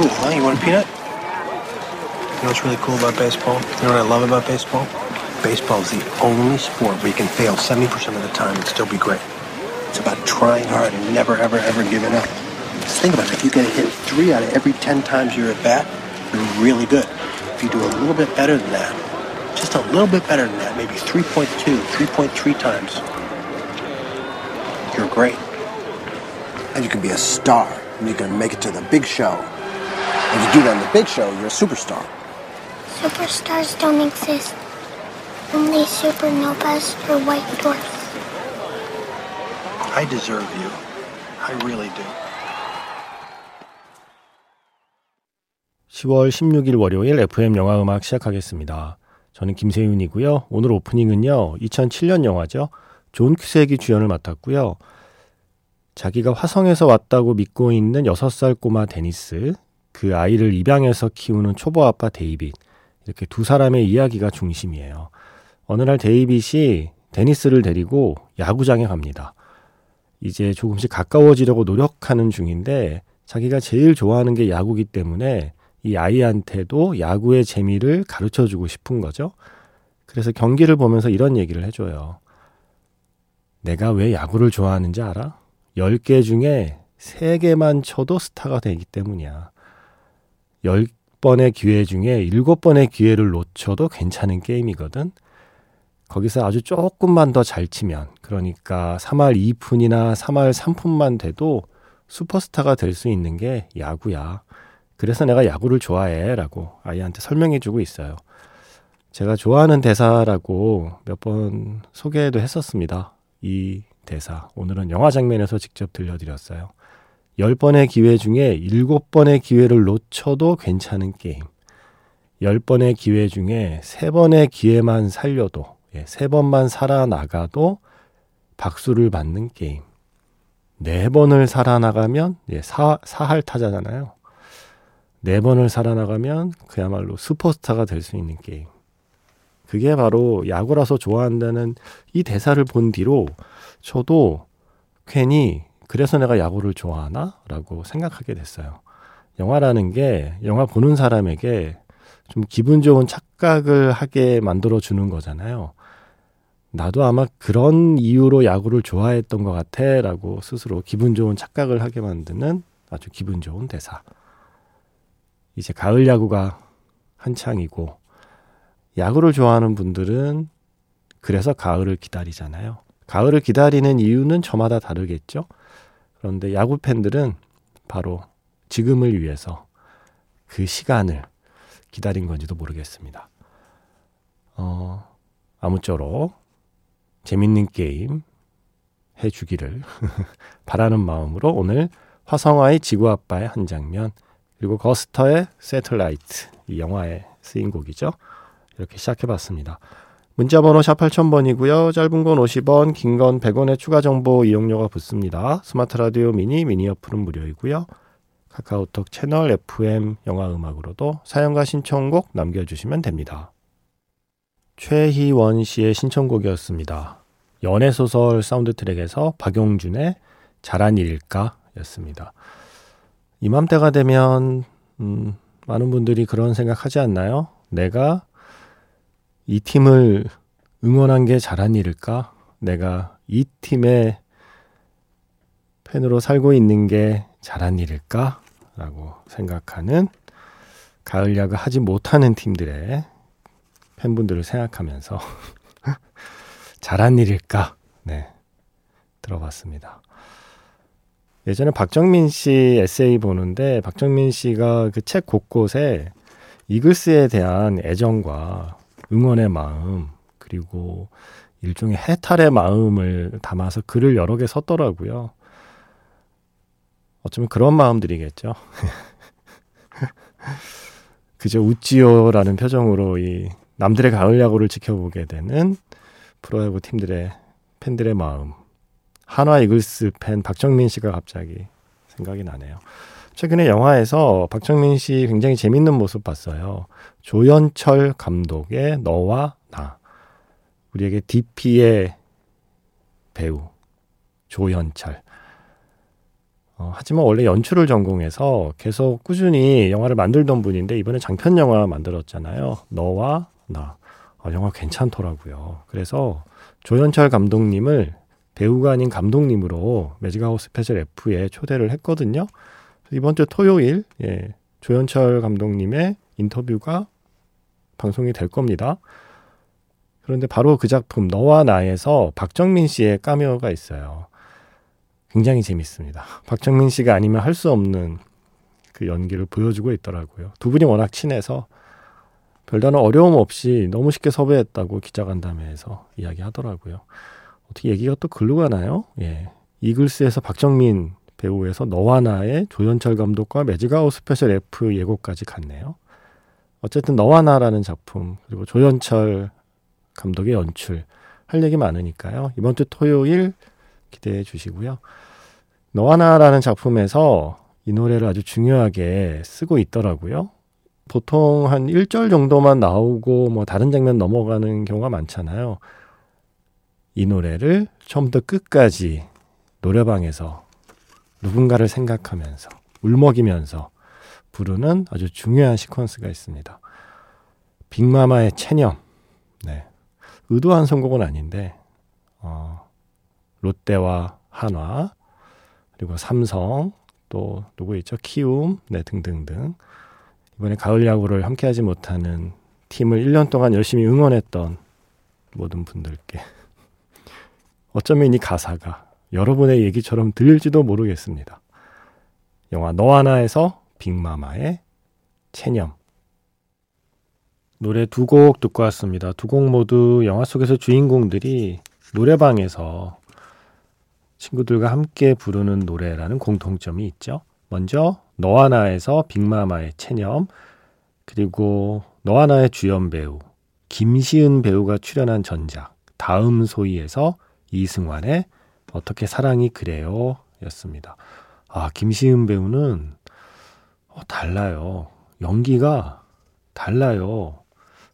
cool, huh? You want a peanut? You know what's really cool about baseball? You know what I love about baseball? Baseball is the only sport where you can fail 70% of the time and still be great. It's about trying hard and never, ever, ever giving up. Just think about it. If you get a hit three out of every 10 times you're at bat, you're really good. If you do a little bit better than that, just a little bit better than that, maybe 3.2, 3.3 times, you're great. And you can be a star, and you can make it to the big show. If you do that in the big show, you're a superstar. Superstars don't exist. Only supernovas or white dwarfs. I deserve you. I really do. 10월 16일 월요일 FM 영화 음악 시작하겠습니다. 저는 김세윤이고요. 오늘 오프닝은요. 2007년 영화죠. 존 큐색이 주연을 맡았고요. 자기가 화성에서 왔다고 믿고 있는 6살 꼬마 데니스, 그 아이를 입양해서 키우는 초보 아빠 데이빗, 이렇게 두 사람의 이야기가 중심이에요. 어느 날 데이빗이 데니스를 데리고 야구장에 갑니다. 이제 조금씩 가까워지려고 노력하는 중인데 자기가 제일 좋아하는 게 야구기 때문에 이 아이한테도 야구의 재미를 가르쳐 주고 싶은 거죠. 그래서 경기를 보면서 이런 얘기를 해줘요. 내가 왜 야구를 좋아하는지 알아? 10개 중에 3개만 쳐도 스타가 되기 때문이야. 10번의 기회 중에 7번의 기회를 놓쳐도 괜찮은 게임이거든. 거기서 아주 조금만 더 잘 치면, 그러니까 3할 2푼이나 3할 3푼만 돼도 슈퍼스타가 될 수 있는 게 야구야. 그래서 내가 야구를 좋아해. 라고 아이한테 설명해 주고 있어요. 제가 좋아하는 대사라고 몇 번 소개도 했었습니다. 이 대사. 오늘은 영화 장면에서 직접 들려드렸어요. 10번의 기회 중에 7번의 기회를 놓쳐도 괜찮은 게임. 10번의 기회 중에 3번의 기회만 살려도, 예, 3번만 살아나가도 박수를 받는 게임. 4번을 살아나가면, 예, 사, 사할 타자잖아요. 4번을 살아나가면 그야말로 슈퍼스타가 될 수 있는 게임. 그게 바로 야구라서 좋아한다는 이 대사를 본 뒤로 저도 괜히 그래서 내가 야구를 좋아하나? 라고 생각하게 됐어요. 영화라는 게 영화 보는 사람에게 좀 기분 좋은 착각을 하게 만들어 주는 거잖아요. 나도 아마 그런 이유로 야구를 좋아했던 것 같아 라고 스스로 기분 좋은 착각을 하게 만드는 아주 기분 좋은 대사. 이제 가을 야구가 한창이고 야구를 좋아하는 분들은 그래서 가을을 기다리잖아요. 가을을 기다리는 이유는 저마다 다르겠죠. 그런데 야구 팬들은 바로 지금을 위해서 그 시간을 기다린 건지도 모르겠습니다. 어, 아무쪼록 재밌는 게임 해주기를 바라는 마음으로 오늘 화성아이 지구 아빠의 한 장면 그리고 Guster의 Satellite 이 영화에 쓰인 곡이죠. 이렇게 시작해봤습니다. 문자번호 샵 8000번이고요. 짧은 건 50원, 긴 건 100원의 추가 정보 이용료가 붙습니다. 스마트 라디오 미니, 미니 어플은 무료이고요. 카카오톡 채널 FM 영화 음악으로도 사연과 신청곡 남겨주시면 됩니다. 최희원 씨의 신청곡이었습니다. 연애소설 사운드 트랙에서 박용준의 잘한 일일까 였습니다. 이맘때가 되면, 음, 많은 분들이 그런 생각 하지 않나요? 내가 이 팀을 응원한 게 잘한 일일까? 내가 이 팀의 팬으로 살고 있는 게 잘한 일일까? 라고 생각하는 가을 야구 하지 못하는 팀들의 팬분들을 생각하면서 잘한 일일까? 네. 들어봤습니다. 예전에 박정민 씨 에세이 보는데 박정민 씨가 그 책 곳곳에 이글스에 대한 애정과 응원의 마음 그리고 일종의 해탈의 마음을 담아서 글을 여러 개 썼더라고요. 어쩌면 그런 마음들이겠죠. 그저 웃지요라는 표정으로 이 남들의 가을 야구를 지켜보게 되는 프로야구 팀들의 팬들의 마음. 한화 이글스 팬 박정민 씨가 갑자기 생각이 나네요. 최근에 영화에서 박정민 씨 굉장히 재밌는 모습 봤어요. 조연철 감독의 너와 나. 우리에게 DP의 배우 조현철. 어, 하지만 원래 연출을 전공해서 계속 꾸준히 영화를 만들던 분인데 이번에 장편 영화 만들었잖아요. 너와 나. 어, 영화 괜찮더라고요. 그래서 조현철 감독님을 배우가 아닌 감독님으로 Magic Hour Special F에 초대를 했거든요. 이번 주 토요일 예, 조현철 감독님의 인터뷰가 방송이 될 겁니다. 그런데 바로 그 작품 너와 나에서 박정민 씨의 까메오가 있어요. 굉장히 재밌습니다. 박정민 씨가 아니면 할 수 없는 그 연기를 보여주고 있더라고요. 두 분이 워낙 친해서 별다른 어려움 없이 너무 쉽게 섭외했다고 기자간담회에서 이야기하더라고요. 어떻게 얘기가 또 글로 가나요? 예. 이글스에서 박정민 배우에서 너와 나의 조현철 감독과 Magic Hour Special F 예고까지 갔네요. 어쨌든 너와 나라는 작품 그리고 조연철 감독의 연출 할 얘기 많으니까요. 이번 주 토요일 기대해 주시고요. 너와 나라는 작품에서 이 노래를 아주 중요하게 쓰고 있더라고요. 보통 한 1절 정도만 나오고 뭐 다른 장면 넘어가는 경우가 많잖아요. 이 노래를 처음부터 끝까지 노래방에서 누군가를 생각하면서 울먹이면서 부르는 아주 중요한 시퀀스가 있습니다. 빅마마의 체념. 네. 의도한 선곡은 아닌데, 어, 롯데와 한화, 그리고 삼성, 또 누구 있죠? 키움, 네, 등등등. 이번에 가을 야구를 함께 하지 못하는 팀을 1년 동안 열심히 응원했던 모든 분들께 어쩌면 이 가사가 여러분의 얘기처럼 들릴지도 모르겠습니다. 영화 너 하나에서 빅마마의 체념 노래 두 곡 듣고 왔습니다. 두 곡 모두 영화 속에서 주인공들이 노래방에서 친구들과 함께 부르는 노래라는 공통점이 있죠. 먼저 너 하나에서 빅마마의 체념 그리고 너 하나의 주연 배우 김시은 배우가 출연한 전작 다음 소위에서 이승환의 어떻게 사랑이 그래요 였습니다. 아 김시은 배우는 어, 달라요. 연기가 달라요.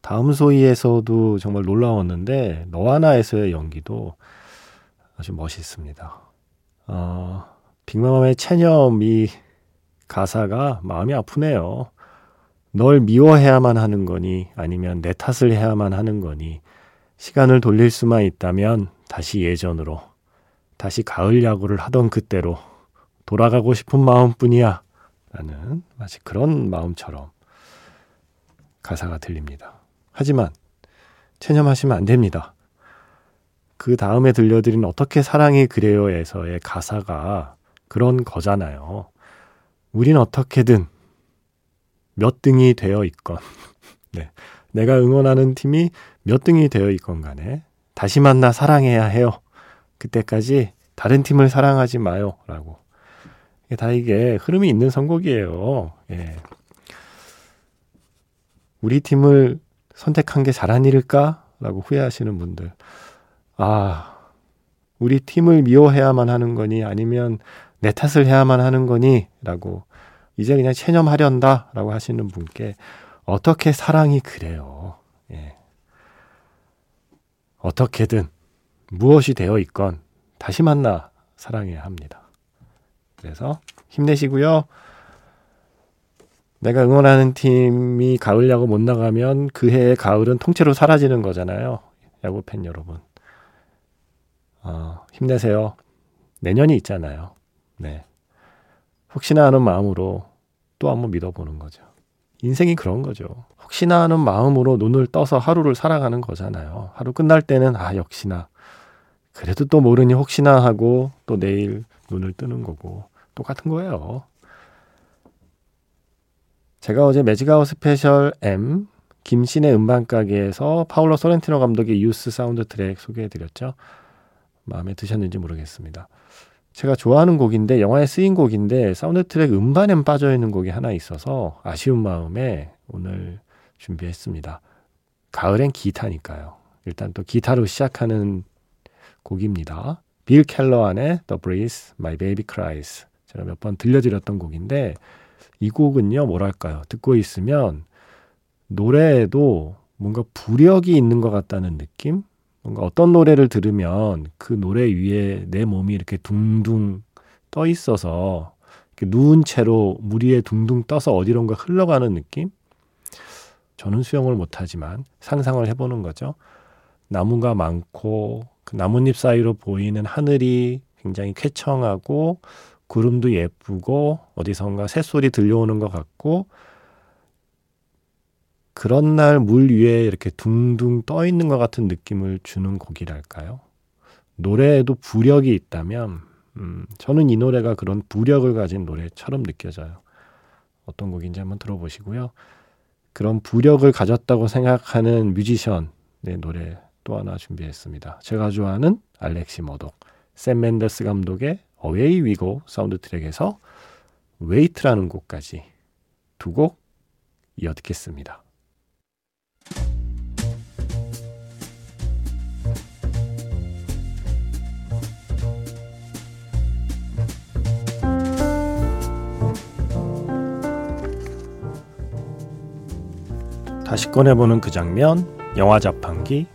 다음 소위에서도 정말 놀라웠는데 너하나에서의 연기도 아주 멋있습니다. 어, 빅마마의 체념이 가사가 마음이 아프네요. 널 미워해야만 하는 거니 아니면 내 탓을 해야만 하는 거니 시간을 돌릴 수만 있다면 다시 예전으로 다시 가을 야구를 하던 그때로 돌아가고 싶은 마음뿐이야 라는 마치 그런 마음처럼 가사가 들립니다. 하지만 체념하시면 안 됩니다. 그 다음에 들려드린 어떻게 사랑이 그래요에서의 가사가 그런 거잖아요. 우린 어떻게든 몇 등이 되어 있건, 네. 내가 응원하는 팀이 몇 등이 되어 있건 간에 다시 만나 사랑해야 해요. 그때까지 다른 팀을 사랑하지 마요. 라고. 다 이게 흐름이 있는 선곡이에요. 예. 우리 팀을 선택한 게 잘한 일일까? 라고 후회하시는 분들. 아, 우리 팀을 미워해야만 하는 거니 아니면 내 탓을 해야만 하는 거니? 라고 이제 그냥 체념하련다 라고 하시는 분께 어떻게 사랑이 그래요. 예. 어떻게든 무엇이 되어 있건 다시 만나 사랑해야 합니다. 그래서 힘내시고요. 내가 응원하는 팀이 가을 야구 못 나가면 그 해의 가을은 통째로 사라지는 거잖아요. 야구 팬 여러분. 어, 힘내세요. 내년이 있잖아요. 네. 혹시나 하는 마음으로 또 한번 믿어보는 거죠. 인생이 그런 거죠. 혹시나 하는 마음으로 눈을 떠서 하루를 살아가는 거잖아요. 하루 끝날 때는 아, 역시나. 그래도 또 모르니 혹시나 하고 또 내일 눈을 뜨는 거고 똑같은 거예요. 제가 어제 Magic Hour Special M 김신의 음반가게에서 파울로 소렌티노 감독의 유스 사운드 트랙 소개해드렸죠. 마음에 드셨는지 모르겠습니다. 제가 좋아하는 곡인데 영화에 쓰인 곡인데 사운드 트랙 음반엔 빠져 있는 곡이 하나 있어서 아쉬운 마음에 오늘 준비했습니다. 가을엔 기타니까요. 일단 또 기타로 시작하는 곡입니다. 빌 켈러안의 The Breeze, My Baby Cries. 제가 몇 번 들려드렸던 곡인데 이 곡은요, 뭐랄까요. 듣고 있으면 노래에도 뭔가 부력이 있는 것 같다는 느낌? 뭔가 어떤 노래를 들으면 그 노래 위에 내 몸이 이렇게 둥둥 떠 있어서 누운 채로 물 위에 둥둥 떠서 어디론가 흘러가는 느낌? 저는 수영을 못하지만 상상을 해보는 거죠. 나무가 많고 그 나뭇잎 사이로 보이는 하늘이 굉장히 쾌청하고 구름도 예쁘고 어디선가 새소리 들려오는 것 같고 그런 날 물 위에 이렇게 둥둥 떠 있는 것 같은 느낌을 주는 곡이랄까요? 노래에도 부력이 있다면 음, 저는 이 노래가 그런 부력을 가진 노래처럼 느껴져요. 어떤 곡인지 한번 들어보시고요. 그런 부력을 가졌다고 생각하는 뮤지션의 노래 또 하나 준비했습니다. 제가 좋아하는 알렉시 머독, 샘 멘데스 감독의 Away We Go 사운드 트랙에서 웨이트라는 곡까지 두 곡 이어 듣겠습니다. 다시 꺼내보는 그 장면, 영화 자판기.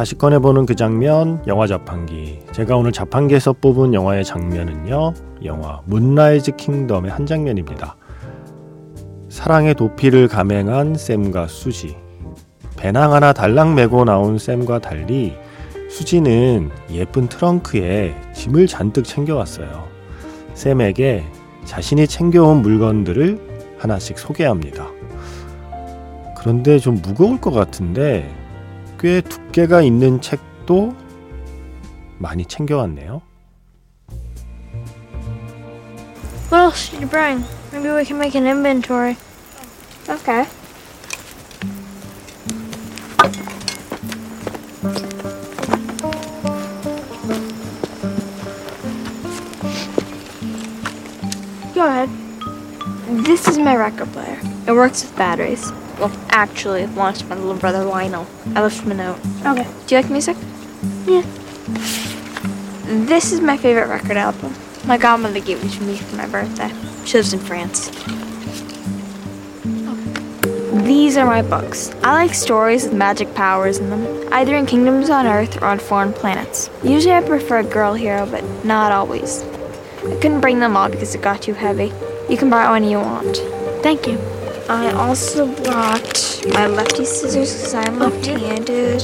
다시 꺼내보는 그 장면, 영화 자판기. 제가 오늘 자판기에서 뽑은 영화의 장면은요, 영화 문라이즈 킹덤의 한 장면입니다. 사랑의 도피를 감행한 샘과 수지. 배낭 하나 달랑 메고 나온 샘과 달리 수지는 예쁜 트렁크에 짐을 잔뜩 챙겨왔어요. 샘에게 자신이 챙겨온 물건들을 하나씩 소개합니다. 그런데 좀 무거울 것 같은데 꽤 두께가 있는 책도 많이 챙겨왔네요. What else did you bring? Maybe we can make an inventory. Okay. Go ahead. This is my record player. It works with batteries. Well, actually, it launched my little brother Lionel. I left him a note. Okay. Do you like music? Yeah. This is my favorite record album. My godmother gave it to me for my birthday. She lives in France. These are my books. I like stories with magic powers in them, either in kingdoms on Earth or on foreign planets. Usually I prefer a girl hero, but not always. I couldn't bring them all because it got too heavy. You can borrow any you want. Thank you. I also brought my lefty scissors because I'm left-handed,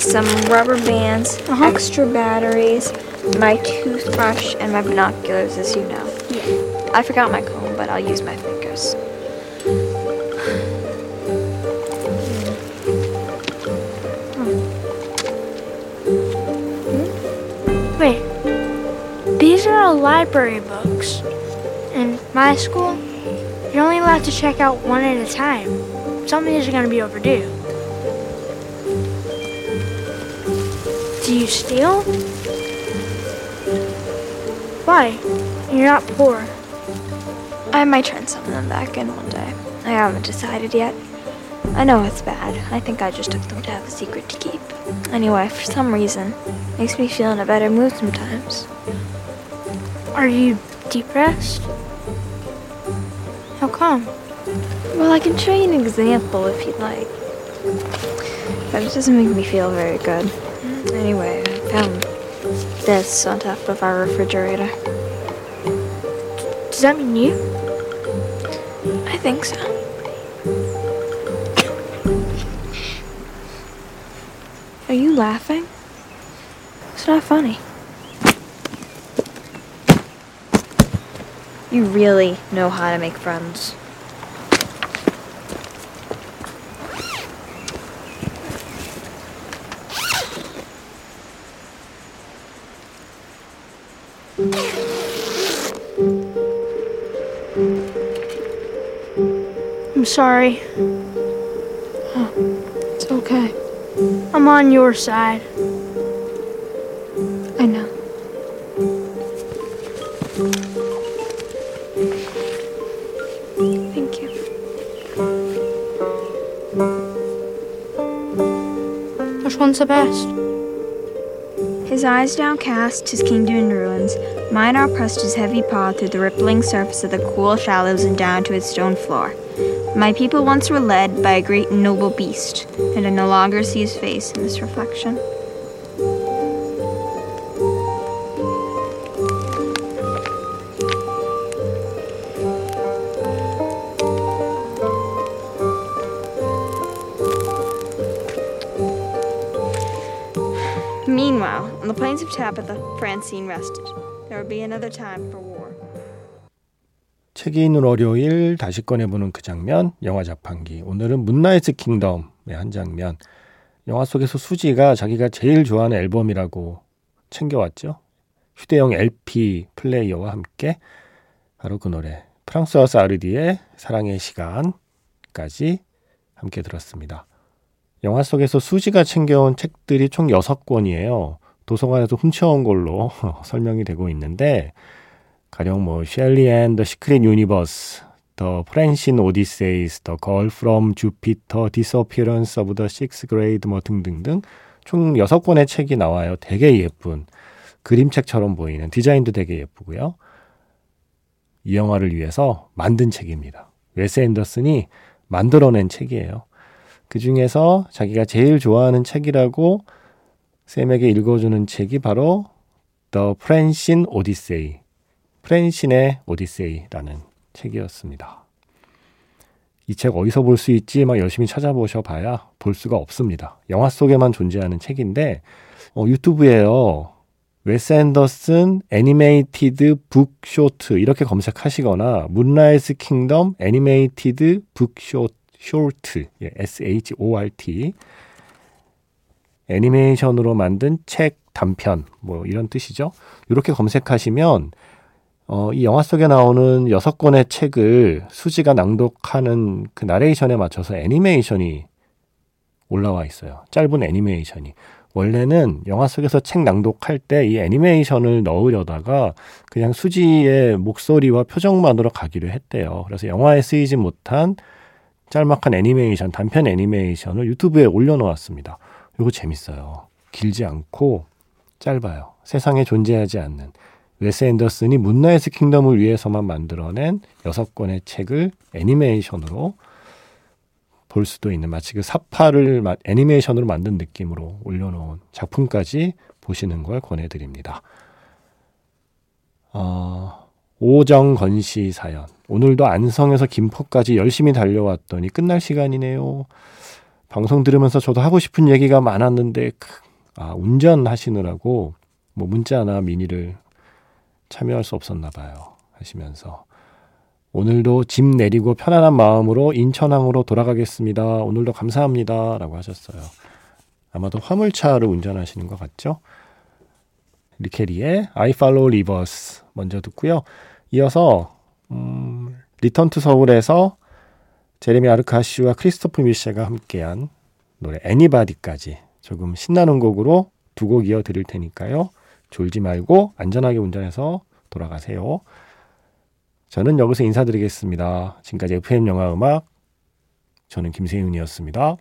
some rubber bands, Uh-huh. extra batteries, my toothbrush, and my binoculars, as you know. Yeah. I forgot my comb, but I'll use my fingers. Wait. These are all library books. In my school, you're only allowed to check out one at a time. Some of these are going to be overdue. Do you steal? Why? You're not poor. I might turn some of them back in one day. I haven't decided yet. I know it's bad. I think I just took them to have a secret to keep. Anyway, for some reason, makes me feel in a better mood sometimes. Are you depressed? Come? Well, I can show you an example if you'd like. But it doesn't make me feel very good. Anyway, I found this on top of our refrigerator. Does that mean you? I think so. Are you laughing? It's not funny. You really know how to make friends. I'm sorry. It's okay. I'm on your side. The best? His eyes downcast, his kingdom in ruins, Minar pressed his heavy paw through the rippling surface of the cool shallows and down to its stone floor. My people once were led by a great noble beast, and I no longer see his face in this reflection. The plains of Tabitha, Francine rested. There would be another time for war. 책이 있는 월요일 다시 꺼내보는 그 장면, 영화 자판기. 오늘은 문나이트 킹덤의 한 장면. 영화 속에서 수지가 자기가 제일 좋아하는 앨범이라고 챙겨왔죠. 휴대용 LP 플레이어와 함께 바로 그 노래 프랑스와 사르디의 사랑의 시간까지 함께 들었습니다. 영화 속에서 수지가 챙겨온 책들이 총 6권이에요. 도서관에서 훔쳐온 걸로 설명이 되고 있는데 가령 뭐 Shelly and the Secret Universe, The Francine Odysseys, The Girl from Jupiter, Disappearance of the Sixth Grade 뭐 등등등 총 6권의 책이 나와요. 되게 예쁜 그림책처럼 보이는 디자인도 되게 예쁘고요. 이 영화를 위해서 만든 책입니다. 웨스 앤더슨이 만들어낸 책이에요. 그 중에서 자기가 제일 좋아하는 책이라고 샘에게 읽어주는 책이 바로 The Francine Odyssey, 프렌신의 오디세이라는 책이었습니다. 이 책 어디서 볼 수 있지? 막 열심히 찾아보셔 봐야 볼 수가 없습니다. 영화 속에만 존재하는 책인데 어, 유튜브에요. 웨스 앤더슨 animated book short 이렇게 검색하시거나 Moonrise Kingdom animated book short short, 예, S-H-O-R-T. 애니메이션으로 만든 책 단편, 뭐 이런 뜻이죠. 이렇게 검색하시면, 어, 이 영화 속에 나오는 여섯 권의 책을 수지가 낭독하는 그 나레이션에 맞춰서 애니메이션이 올라와 있어요. 짧은 애니메이션이. 원래는 영화 속에서 책 낭독할 때 이 애니메이션을 넣으려다가 그냥 수지의 목소리와 표정만으로 가기로 했대요. 그래서 영화에 쓰이지 못한 짤막한 애니메이션, 단편 애니메이션을 유튜브에 올려놓았습니다. 이거 재밌어요. 길지 않고 짧아요. 세상에 존재하지 않는 웨스 앤더슨이 Moonrise Kingdom을 위해서만 만들어낸 여섯 권의 책을 애니메이션으로 볼 수도 있는 마치 그 삽화를 애니메이션으로 만든 느낌으로 올려놓은 작품까지 보시는 걸 권해드립니다. 어, 오정건 씨 사연. 오늘도 안성에서 김포까지 열심히 달려왔더니 끝날 시간이네요. 방송 들으면서 저도 하고 싶은 얘기가 많았는데, 아, 운전하시느라고 뭐 문자나 미니를 참여할 수 없었나 봐요. 하시면서. 오늘도 짐 내리고 편안한 마음으로 인천항으로 돌아가겠습니다. 오늘도 감사합니다. 라고 하셨어요. 아마도 화물차를 운전하시는 것 같죠? Lykke Li의 I Follow Rivers 먼저 듣고요. 이어서 음, Return to Seoul에서 제레미 아르카시와 크리스토프 뮈세가 함께한 노래 Anybody까지 조금 신나는 곡으로 두 곡 이어 드릴 테니까요. 졸지 말고 안전하게 운전해서 돌아가세요. 저는 여기서 인사드리겠습니다. 지금까지 FM 영화 음악 저는 김세윤이었습니다.